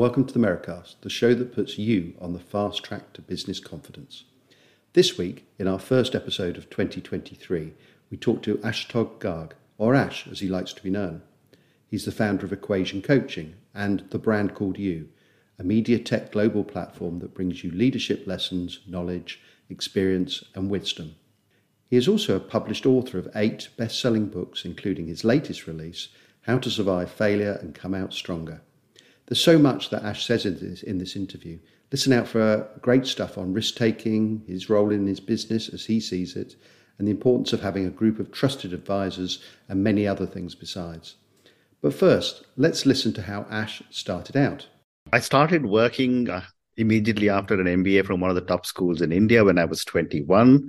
welcome to the Merri-Cast, the show that puts you on the fast track to business confidence. This week, in our first episode of 2023, we talk to Ashutosh Garg, or Ash as he likes to be known. He's the founder of Equation Coaching and The Brand Called You, a media tech global platform that brings you leadership lessons, knowledge, experience, and wisdom. He is also a published author of eight best selling books, including his latest release, How to Survive Failure and Come Out Stronger. There's so much that Ash says in this, in this interview. Listen out for great stuff on risk taking, his role in his business as he sees it, and the importance of having a group of trusted advisors and many other things besides. But first, let's listen to how Ash started out. I started working uh, immediately after an MBA from one of the top schools in India when I was 21.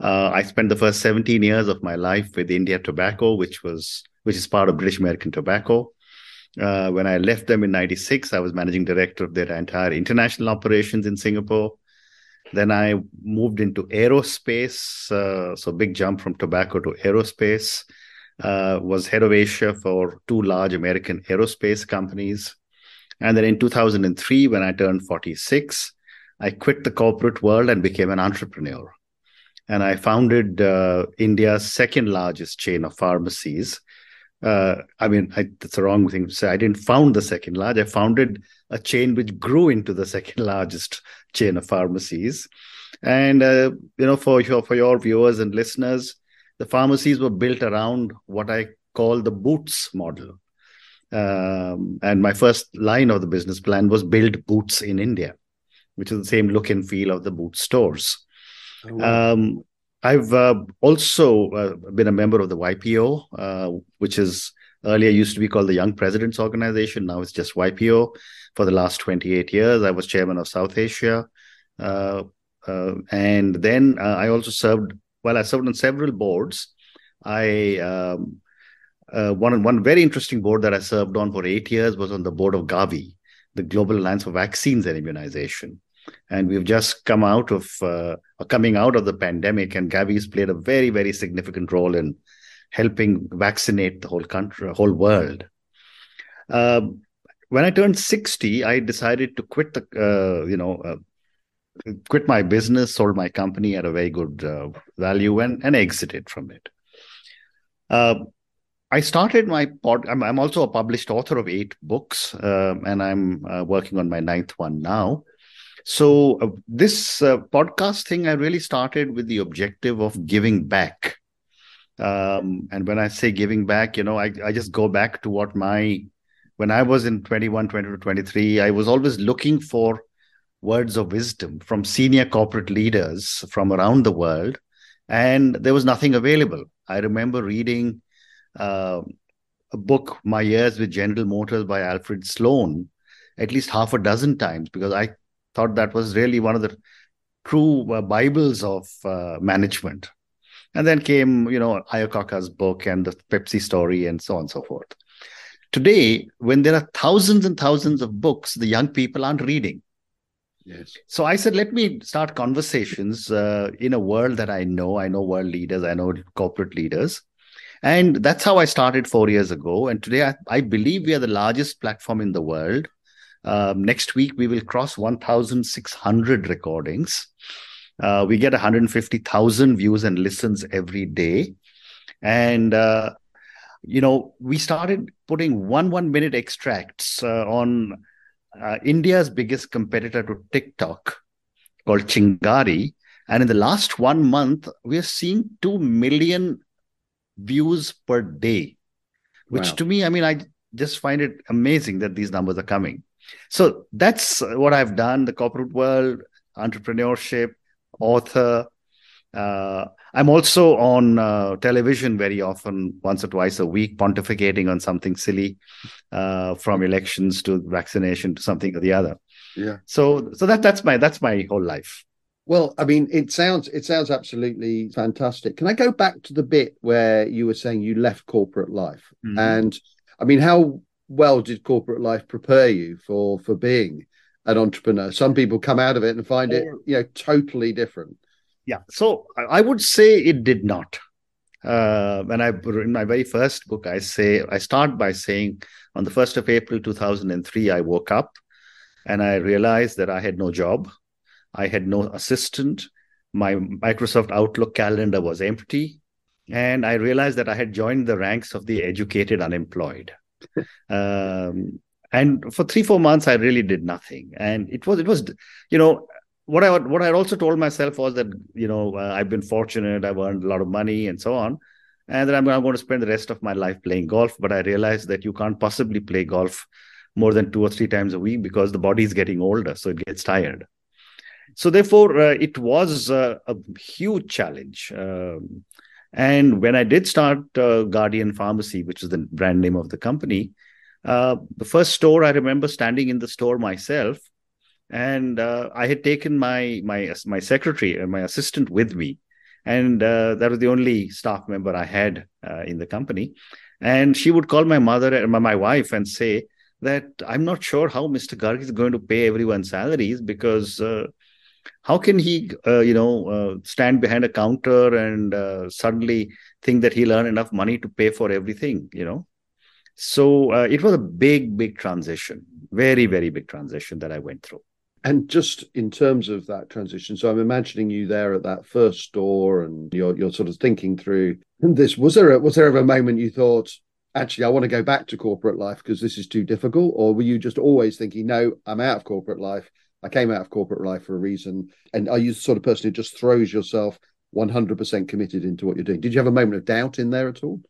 Uh, I spent the first 17 years of my life with India Tobacco, which was which is part of British American Tobacco. Uh, when I left them in 96, I was managing director of their entire international operations in Singapore. Then I moved into aerospace. Uh, so, big jump from tobacco to aerospace. Uh, was head of Asia for two large American aerospace companies. And then in 2003, when I turned 46, I quit the corporate world and became an entrepreneur. And I founded uh, India's second largest chain of pharmacies, uh, I mean, I, that's the wrong thing to say. I didn't found the second large. I founded a chain which grew into the second largest chain of pharmacies. And uh, you know, for your for your viewers and listeners, the pharmacies were built around what I call the Boots model. Um, and my first line of the business plan was build Boots in India, which is the same look and feel of the Boots stores. Oh, wow. um, I've uh, also uh, been a member of the YPO, uh, which is earlier used to be called the Young Presidents Organization. Now it's just YPO. For the last 28 years, I was chairman of South Asia. Uh, uh, and then uh, I also served, well, I served on several boards. I um, one one very interesting board that I served on for eight years was on the board of Gavi, the Global Alliance for Vaccines and Immunization and we've just come out of uh, coming out of the pandemic and gavi's played a very very significant role in helping vaccinate the whole country whole world uh, when i turned 60 i decided to quit the uh, you know uh, quit my business sold my company at a very good uh, value and, and exited from it uh, I started my pod. I'm, I'm, also a published author of eight books, and I'm working on my ninth one now. So uh, this uh, podcast thing, I really started with the objective of giving back. Um, and when I say giving back, you know, I, I just go back to what my, when I was in 21, 22, 23, I was always looking for words of wisdom from senior corporate leaders from around the world. And there was nothing available. I remember reading uh, a book, My Years with General Motors by Alfred Sloan, at least half a dozen times because I thought that was really one of the true uh, bibles of uh, management. And then came you know iacocca's book and the pepsi story and so on and so forth. Today when there are thousands and thousands of books the young people aren't reading. Yes. So i said let me start conversations uh, in a world that i know. I know world leaders. I know corporate leaders. And that's how i started four years ago. And today I, I believe we are the largest platform in the world um, next week, we will cross 1,600 recordings. Uh, we get 150,000 views and listens every day. And, uh, you know, we started putting one one minute extracts uh, on uh, India's biggest competitor to TikTok called Chingari. And in the last one month, we are seeing 2 million views per day, which wow. to me, I mean, I just find it amazing that these numbers are coming. So that's what I've done the corporate world, entrepreneurship, author. Uh, I'm also on uh, television very often, once or twice a week, pontificating on something silly, uh, from elections to vaccination to something or the other. Yeah. So, so that that's my that's my whole life. Well, I mean, it sounds it sounds absolutely fantastic. Can I go back to the bit where you were saying you left corporate life, mm-hmm. and I mean, how well did corporate life prepare you for for being an entrepreneur? Some people come out of it and find it, you know, totally different. Yeah. So I would say it did not. Uh, when I in my very first book, I say I start by saying on the first of April two thousand and three, I woke up. and I realized that I had no job. I had no assistant. My Microsoft Outlook calendar was empty. And I realized that I had joined the ranks of the educated unemployed. Um, and for three, four months, I really did nothing. And it was, it was, you know, what I what I also told myself was that you know uh, I've been fortunate, I've earned a lot of money, and so on, and that I'm, I'm going to spend the rest of my life playing golf. But I realized that you can't possibly play golf more than two or three times a week because the body is getting older, so it gets tired. So therefore, uh, it was uh, a huge challenge. Um, and when I did start uh, Guardian Pharmacy, which is the brand name of the company, uh, the first store I remember standing in the store myself, and uh, I had taken my my my secretary and my assistant with me, and uh, that was the only staff member I had in the company. And she would call my mother and my wife and say, that I'm not sure how Mr. Garg is going to pay everyone's salaries because uh, how can he, uh, you know, uh, stand behind a counter and uh, suddenly think that he'll earn enough money to pay for everything, you know? So uh, it was a big, big transition, very, very big transition that I went through. And just in terms of that transition, so I'm imagining you there at that first store, and you're you're sort of thinking through this. Was there a, was there ever a moment you thought, actually I want to go back to corporate life because this is too difficult, or were you just always thinking, no, I'm out of corporate life. I came out of corporate life for a reason. And are you the sort of person who just throws yourself 100% committed into what you're doing? Did you have a moment of doubt in there at all?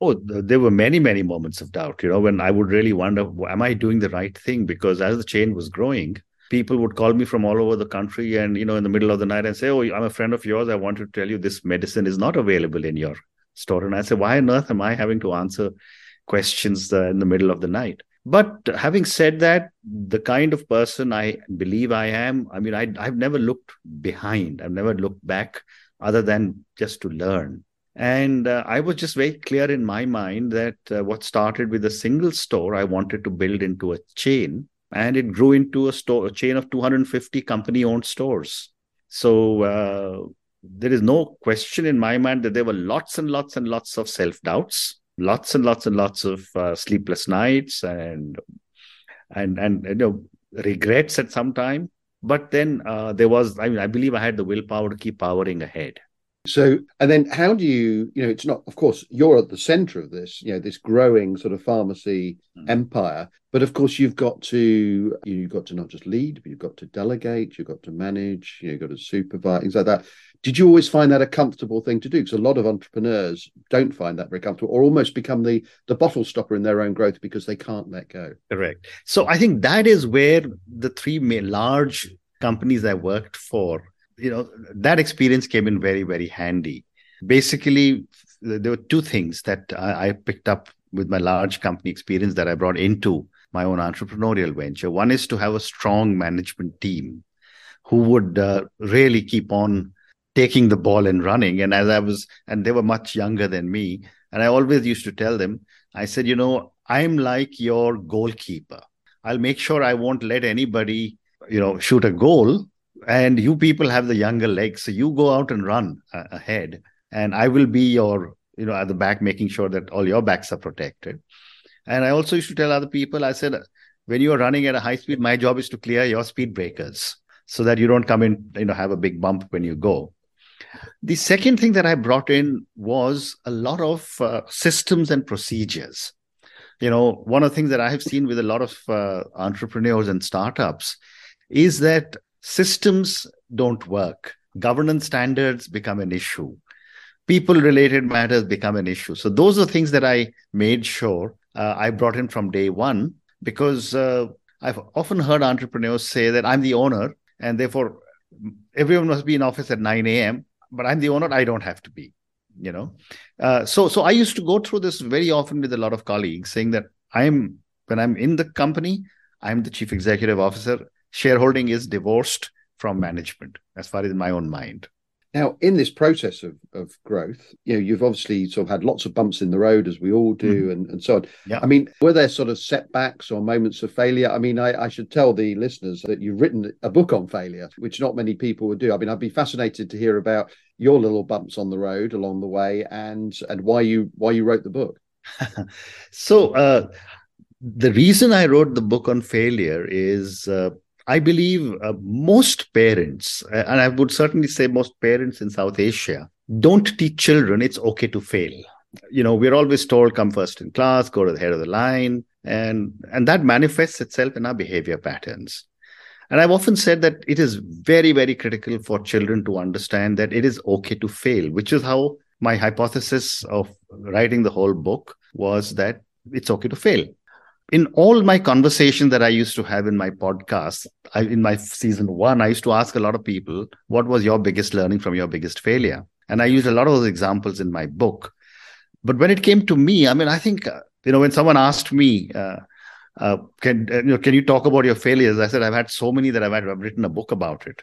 Oh, there were many, many moments of doubt, you know, when I would really wonder, am I doing the right thing? Because as the chain was growing, people would call me from all over the country and, you know, in the middle of the night and say, Oh, I'm a friend of yours. I want to tell you this medicine is not available in your store. And I say, Why on earth am I having to answer questions uh, in the middle of the night? But having said that, the kind of person I believe I am, I mean, I, I've never looked behind, I've never looked back other than just to learn. And uh, I was just very clear in my mind that uh, what started with a single store, I wanted to build into a chain, and it grew into a store, a chain of 250 company-owned stores. So uh, there is no question in my mind that there were lots and lots and lots of self-doubts, lots and lots and lots of uh, sleepless nights, and and and you know regrets at some time. But then uh, there was, I mean, I believe I had the willpower to keep powering ahead. So, and then how do you, you know, it's not, of course, you're at the center of this, you know, this growing sort of pharmacy mm. empire. But of course, you've got to, you've got to not just lead, but you've got to delegate, you've got to manage, you know, you've got to supervise, things like that. Did you always find that a comfortable thing to do? Because a lot of entrepreneurs don't find that very comfortable or almost become the, the bottle stopper in their own growth because they can't let go. Correct. So I think that is where the three large companies I worked for you know that experience came in very very handy basically there were two things that I, I, picked up with my large company experience that i brought into my own entrepreneurial venture one is to have a strong management team who would uh, really keep on taking the ball and running. And as i was and they were much younger than me and i always used to tell them i said you know i'm like your goalkeeper. I'll make sure i won't let anybody you know shoot a goal. And you people have the younger legs so you go out and run uh, ahead. And i will be your you know at the back making sure that all your backs are protected. And i also used to tell other people i said when you are running at a high speed my job is to clear your speed breakers so that you don't come in you know have a big bump when you go the second thing that i brought in was a lot of uh, systems and procedures you know one of the things that i have seen with a lot of uh, entrepreneurs and startups is that systems don't work. Governance standards become an issue. People related matters become an issue. So, those are things that I made sure uh, I brought in from day one because uh, I've often heard entrepreneurs say that I'm the owner and therefore everyone must be in office at 9 a.m., but I'm the owner, I don't have to be. You know, uh, so so I used to go through this very often with a lot of colleagues, saying that I'm when I'm in the company, I'm the chief executive officer shareholding is divorced from management, as far as my own mind. Now, in this process of, of growth, you know, you've obviously sort of had lots of bumps in the road, as we all do, mm. and, and so on. Yeah. I mean, were there sort of setbacks or moments of failure? I mean, I, I should tell the listeners that you've written a book on failure, which not many people would do. I mean, I'd be fascinated to hear about your little bumps on the road along the way and and why you why you wrote the book. so uh, the reason I wrote the book on failure is uh, I believe uh, most parents, uh, and I would certainly say most parents in South Asia, don't teach children it's okay to fail. You know, we're always told come first in class, go to the head of the line, and and that manifests itself in our behavior patterns. And I've often said that it is very, very critical for children to understand that it is okay to fail, which is how my hypothesis of writing the whole book was that it's okay to fail in all my conversations that I used to have in my podcast, I, in my season one, I used to ask a lot of people, what was your biggest learning from your biggest failure? And I used a lot of those examples in my book. But when it came to me, I mean, I think, uh, you know, when someone asked me, uh, uh, can uh, you know, can you talk about your failures? I said I've had so many that I've, had, I've written a book about it,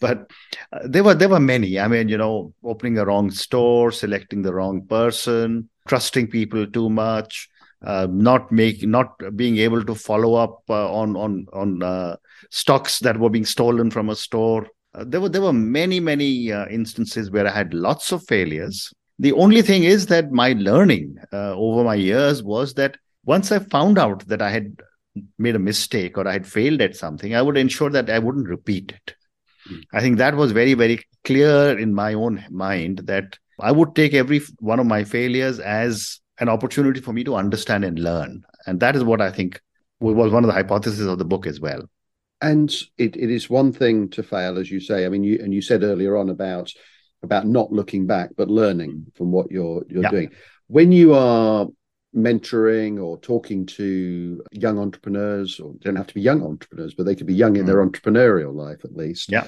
but uh, there were there were many. I mean, you know, opening a wrong store, selecting the wrong person, trusting people too much, uh, not make not being able to follow up uh, on on on uh, stocks that were being stolen from a store. Uh, there were there were many many uh, instances where I had lots of failures. The only thing is that my learning uh, over my years was that once I found out that I had made a mistake or I had failed at something, I would ensure that I wouldn't repeat it. Mm. I think that was very very clear in my own mind that I would take every one of my failures as an opportunity for me to understand and learn. And that is what I think was one of the hypotheses of the book as well. And it, it is one thing to fail, as you say. I mean, you and you said earlier on about about not looking back, but learning from what you're you're yeah. doing. When you are mentoring or talking to young entrepreneurs, or don't have to be young entrepreneurs, but they could be young in mm. their entrepreneurial life at least. Yeah.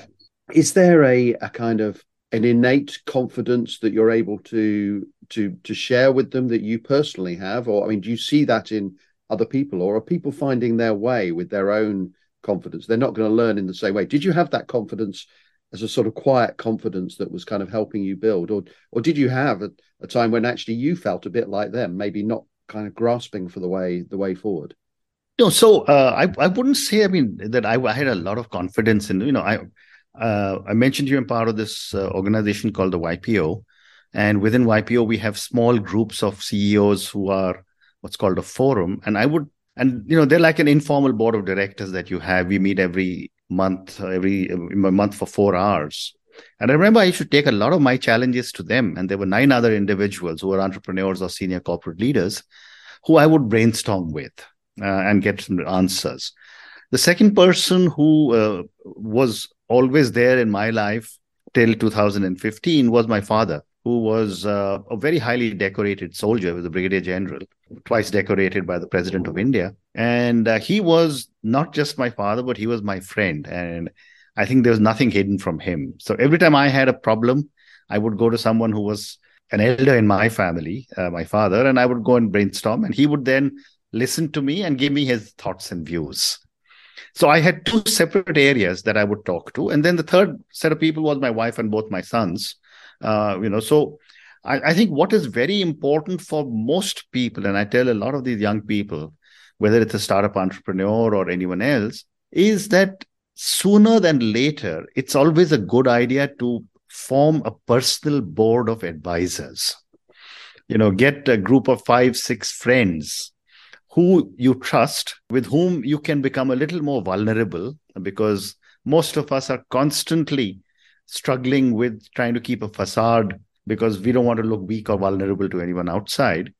Is there a, a kind of an innate confidence that you're able to to to share with them that you personally have? Or i mean do you see that in other people? Or are people finding their way with their own confidence? They're not going to learn in the same way. Did you have that confidence as a sort of quiet confidence that was kind of helping you build? Or or did you have a, a time when actually you felt a bit like them maybe not kind of grasping for the way the way forward? No so uh, I, I wouldn't say i mean that I, I had a lot of confidence in you know i uh, i mentioned you i'm part of this uh, organization called the ypo and within YPO, we have small groups of CEOs who are what's called a forum. And I would, and you know, they're like an informal board of directors that you have. We meet every month, every, every month for four hours. And I remember I used to take a lot of my challenges to them. And there were nine other individuals who were entrepreneurs or senior corporate leaders who I would brainstorm with uh, and get some answers. The second person who uh, was always there in my life till 2015 was my father who was uh, a very highly decorated soldier, was a brigadier general, twice decorated by the president of India. And uh, he was not just my father, but he was my friend. And I think there was nothing hidden from him. So every time I had a problem, I would go to someone who was an elder in my family, uh, my father, and I would go and brainstorm. And he would then listen to me and give me his thoughts and views. So I had two separate areas that I would talk to. And then the third set of people was my wife and both my sons uh, you know, so I, I think what is very important for most people, and I tell a lot of these young people, whether it's a startup entrepreneur or anyone else, is that sooner than later, it's always a good idea to form a personal board of advisors. You know, get a group of five, six friends who you trust, with whom you can become a little more vulnerable, because most of us are constantly struggling with trying to keep a facade because we don't want to look weak or vulnerable to anyone outside.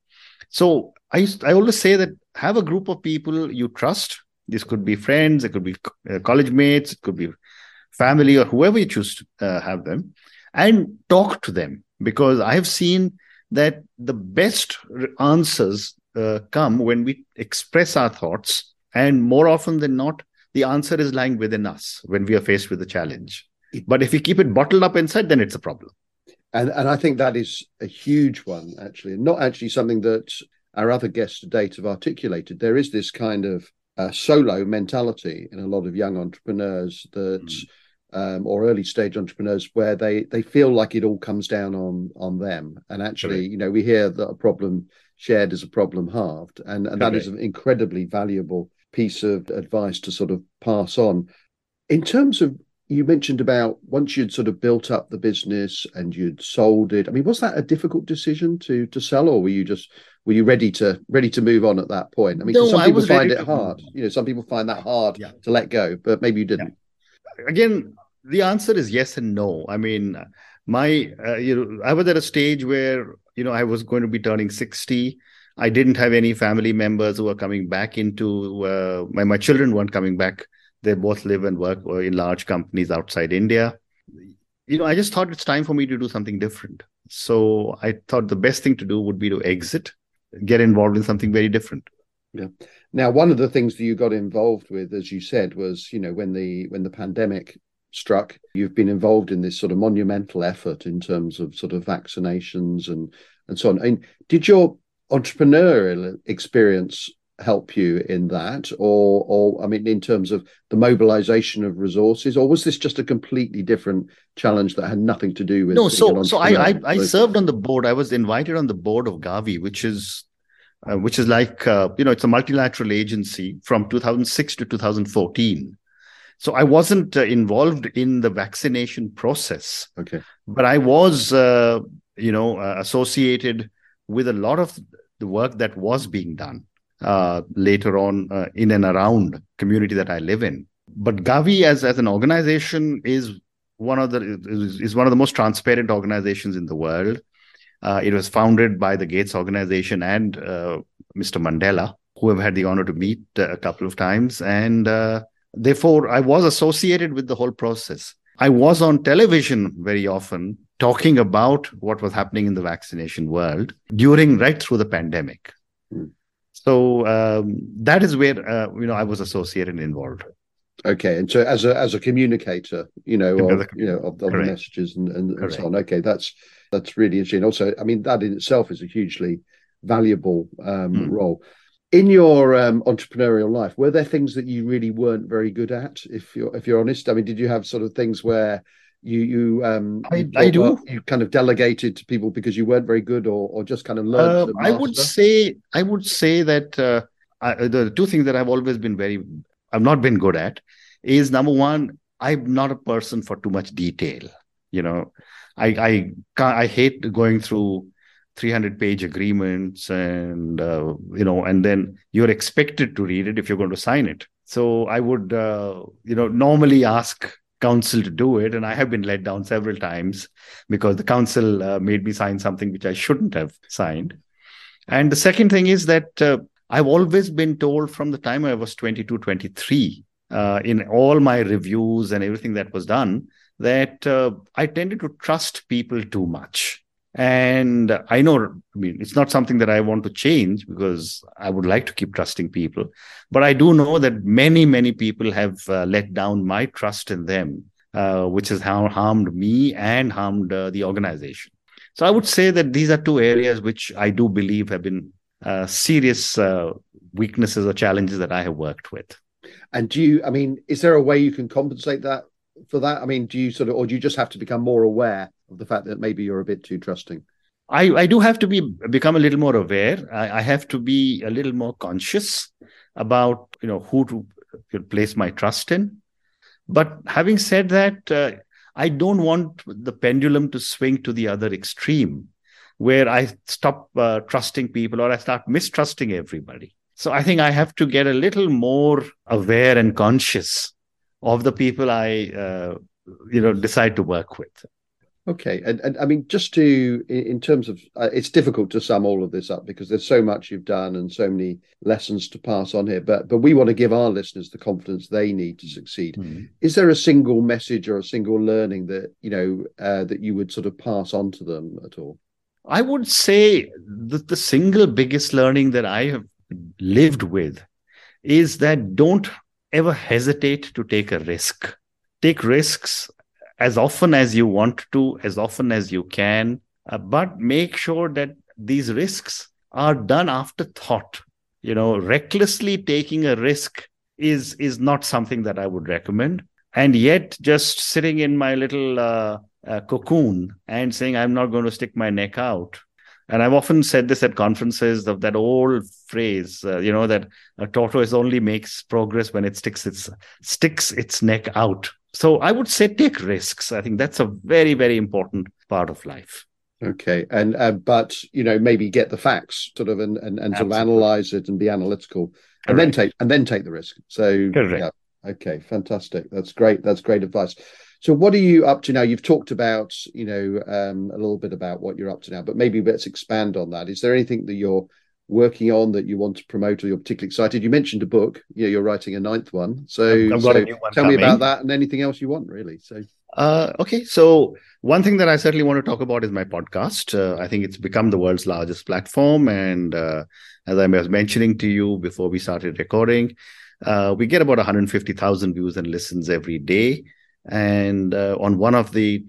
So I I always say that have a group of people you trust. This could be friends, it could be uh, college mates, it could be family or whoever you choose to uh, have them, and talk to them because I have seen that the best answers uh, come when we express our thoughts, and more often than not, the answer is lying within us when we are faced with a challenge. But if we keep it bottled up inside, then it's a problem. And and I think that is a huge one, actually, not actually something that our other guests to date have articulated. There is this kind of uh, solo mentality in a lot of young entrepreneurs that. Mm. Um, or early stage entrepreneurs where they they feel like it all comes down on on them and actually you know we hear that a problem shared is a problem halved and and that is an incredibly valuable piece of advice to sort of pass on in terms of you mentioned about once you'd sort of built up the business and you'd sold it. I mean, was that a difficult decision to to sell, or were you just were you ready to ready to move on at that point? I mean, no, some people find it hard. You know, some people find that hard yeah. to let go, but maybe you didn't. Yeah. Again, the answer is yes and no. I mean, my uh, you know, I was at a stage where you know I was going to be turning sixty. I didn't have any family members who were coming back into uh, my my children weren't coming back they both live and work in large companies outside India. You know, I just thought it's time for me to do something different. So I thought the best thing to do would be to exit, get involved in something very different. Yeah. Now, one of the things that you got involved with, as you said, was you know when the when the pandemic struck, you've been involved in this sort of monumental effort in terms of sort of vaccinations and and so on. And did your entrepreneurial experience help you in that? Or or i mean in terms of the mobilization of resources or was this just a completely different challenge that had nothing to do with no so so I, I, I served on the board. I was invited on the board of gavi which is uh, which is like uh, you know it's a multilateral agency from 2006 to 2014 so i wasn't uh, involved in the vaccination process okay but i was uh, you know uh, associated with a lot of the work that was being done uh, later on uh, in and around community that I live in. But Gavi as as an organization is one of the is, is one of the most transparent organizations in the world. Uh, it was founded by the Gates Organization and uh, Mr. Mandela, who have had the honor to meet uh, a couple of times, and uh, therefore I was associated with the whole process. I was on television very often talking about what was happening in the vaccination world during right through the pandemic. Mm. So um, that is where uh, you know I was associated and involved. Okay, and so as a as a communicator, you know, of, you know, of, of the messages and, and, and, so on. Okay, that's that's really interesting. Also, I mean, that in itself is a hugely valuable um, mm. role. In your um, entrepreneurial life, were there things that you really weren't very good at? If you're if you're honest, I mean, did you have sort of things where you you um I, you, I do. well, you kind of delegated to people because you weren't very good or or just kind of learned uh, I would say I would say that uh, I, the two things that I've always been very I've not been good at is number one I'm not a person for too much detail. You know I I I hate going through 300 page agreements and uh, you know and then you're expected to read it if you're going to sign it. So i would uh, you know normally ask counsel to do it and i have been let down several times because the counsel uh, made me sign something which i shouldn't have signed. And the second thing is that uh, i've always been told from the time i was 22 23 uh, in all my reviews and everything that was done that uh, i tended to trust people too much and I know, I mean, it's not something that I want to change because I would like to keep trusting people. But I do know that many, many people have uh, let down my trust in them, uh, which has harmed me and harmed uh, the organization. So I would say that these are two areas which I do believe have been uh, serious uh, weaknesses or challenges that I have worked with. And do you, I mean, is there a way you can compensate that for that? I mean, do you sort of, or do you just have to become more aware of the fact that maybe you're a bit too trusting? I, I do have to be become a little more aware. I, I have to be a little more conscious about you know who to place my trust in. But having said that, uh, I don't want the pendulum to swing to the other extreme, where I stop uh, trusting people or I start mistrusting everybody. So I think I have to get a little more aware and conscious of the people I uh, you know decide to work with. Okay, and, and I mean, just to in terms of, uh, it's difficult to sum all of this up because there's so much you've done and so many lessons to pass on here. But but we want to give our listeners the confidence they need to succeed. Mm-hmm. Is there a single message or a single learning that you know uh, that you would sort of pass on to them at all? I would say that the single biggest learning that I have lived with is that don't ever hesitate to take a risk. Take risks as often as you want to, as often as you can, uh, but make sure that these risks are done after thought. You know, recklessly taking a risk is is not something that I would recommend. And yet, just sitting in my little uh, uh, cocoon and saying I'm not going to stick my neck out. And I've often said this at conferences of that old phrase, uh, you know, that a tortoise only makes progress when it sticks its sticks its neck out so I would say take risks. I think that's a very, very important part of life. Okay, and uh, but you know maybe get the facts sort of and and, and sort of analyze it and be analytical, Correct. and then take and then take the risk. So Correct. yeah, okay, fantastic. That's great. That's great advice. So what are you up to now? You've talked about you know um, a little bit about what you're up to now, but maybe let's expand on that. Is there anything that you're working on that you want to promote or you're particularly excited? You mentioned a book. Yeah, you're writing a ninth one. So, so one tell me about that and anything else you want, really. So. Uh, okay, so one thing that I certainly want to talk about is my podcast. Uh, I think it's become the world's largest platform, and uh, as I was mentioning to you before we started recording, uh, we get about 150,000 views and listens every day. And uh, on one of the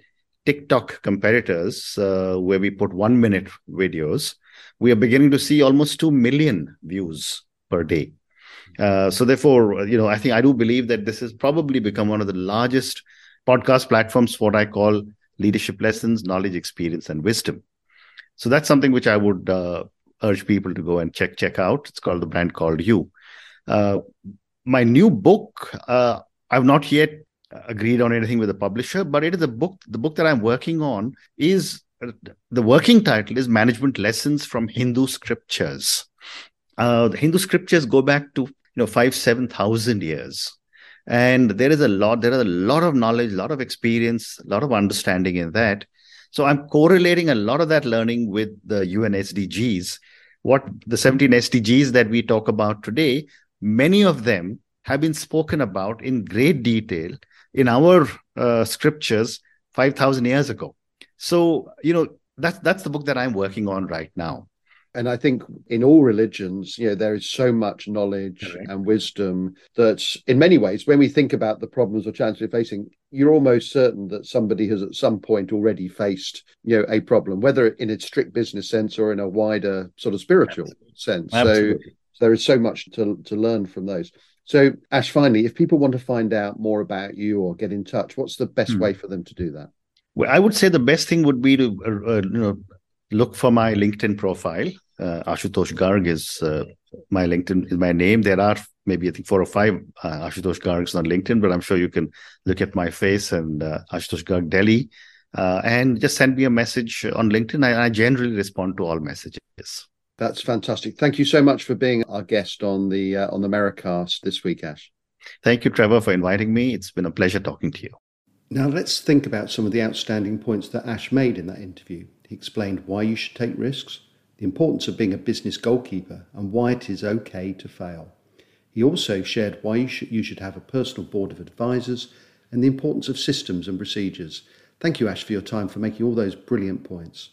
TikTok competitors, uh, where we put one minute videos, we are beginning to see almost 2 million views per day. Uh, so therefore, you know, I think I do believe that this has probably become one of the largest podcast platforms, for what I call leadership lessons, knowledge, experience, and wisdom. So that's something which I would uh, urge people to go and check check out. It's called the brand called You. Uh, my new book, uh, I've not yet agreed on anything with the publisher, but it is a book. The book that I'm working on is the working title is Management Lessons from Hindu Scriptures. Uh, the Hindu scriptures go back to you know five seven thousand years, and there is a lot. There is a lot of knowledge, a lot of experience, a lot of understanding in that. So I'm correlating a lot of that learning with the UN SDGs. What the 17 SDGs that we talk about today, many of them have been spoken about in great detail in our uh, scriptures 5,000 years ago. So, you know, that's that's the book that I'm working on right now. And I think in all religions, you know, there is so much knowledge and wisdom that in many ways, when we think about the problems or challenges we're facing, you're almost certain that somebody has at some point already faced, you know, a problem, whether in a strict business sense or in a wider sort of spiritual Absolutely. sense. Absolutely. So, so there is so much to, to learn from those. So, Ash, finally, if people want to find out more about you or get in touch, what's the best hmm. way for them to do that? Well, I would say the best thing would be to uh, uh, you know look for my LinkedIn profile. Uh, Ashutosh Garg is uh, my LinkedIn is my name. There are maybe I think four or five uh, Ashutosh Gargs on LinkedIn, but I'm sure you can look at my face and uh, Ashutosh Garg Delhi, uh, and just send me a message on LinkedIn. I, I generally respond to all messages. That's fantastic. Thank you so much for being our guest on the uh, on the Merri-Cast this week, Ash. Thank you, Trevor, for inviting me. It's been a pleasure talking to you. Now, let's think about some of the outstanding points that Ash made in that interview. He explained why you should take risks, the importance of being a business goalkeeper, and why it is okay to fail. He also shared why you should, you should have a personal board of advisors and the importance of systems and procedures. Thank you, Ash, for your time for making all those brilliant points.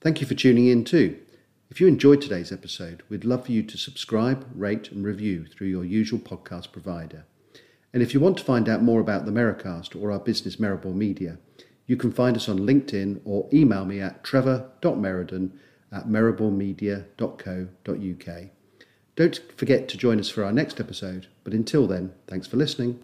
Thank you for tuning in too. If you enjoyed today's episode, we'd love for you to subscribe, rate, and review through your usual podcast provider. And if you want to find out more about the Merri-Cast or our business Meribor Media, you can find us on LinkedIn or email me at trevor.merriden at meribormedia.co.uk. Don't forget to join us for our next episode, but until then, thanks for listening.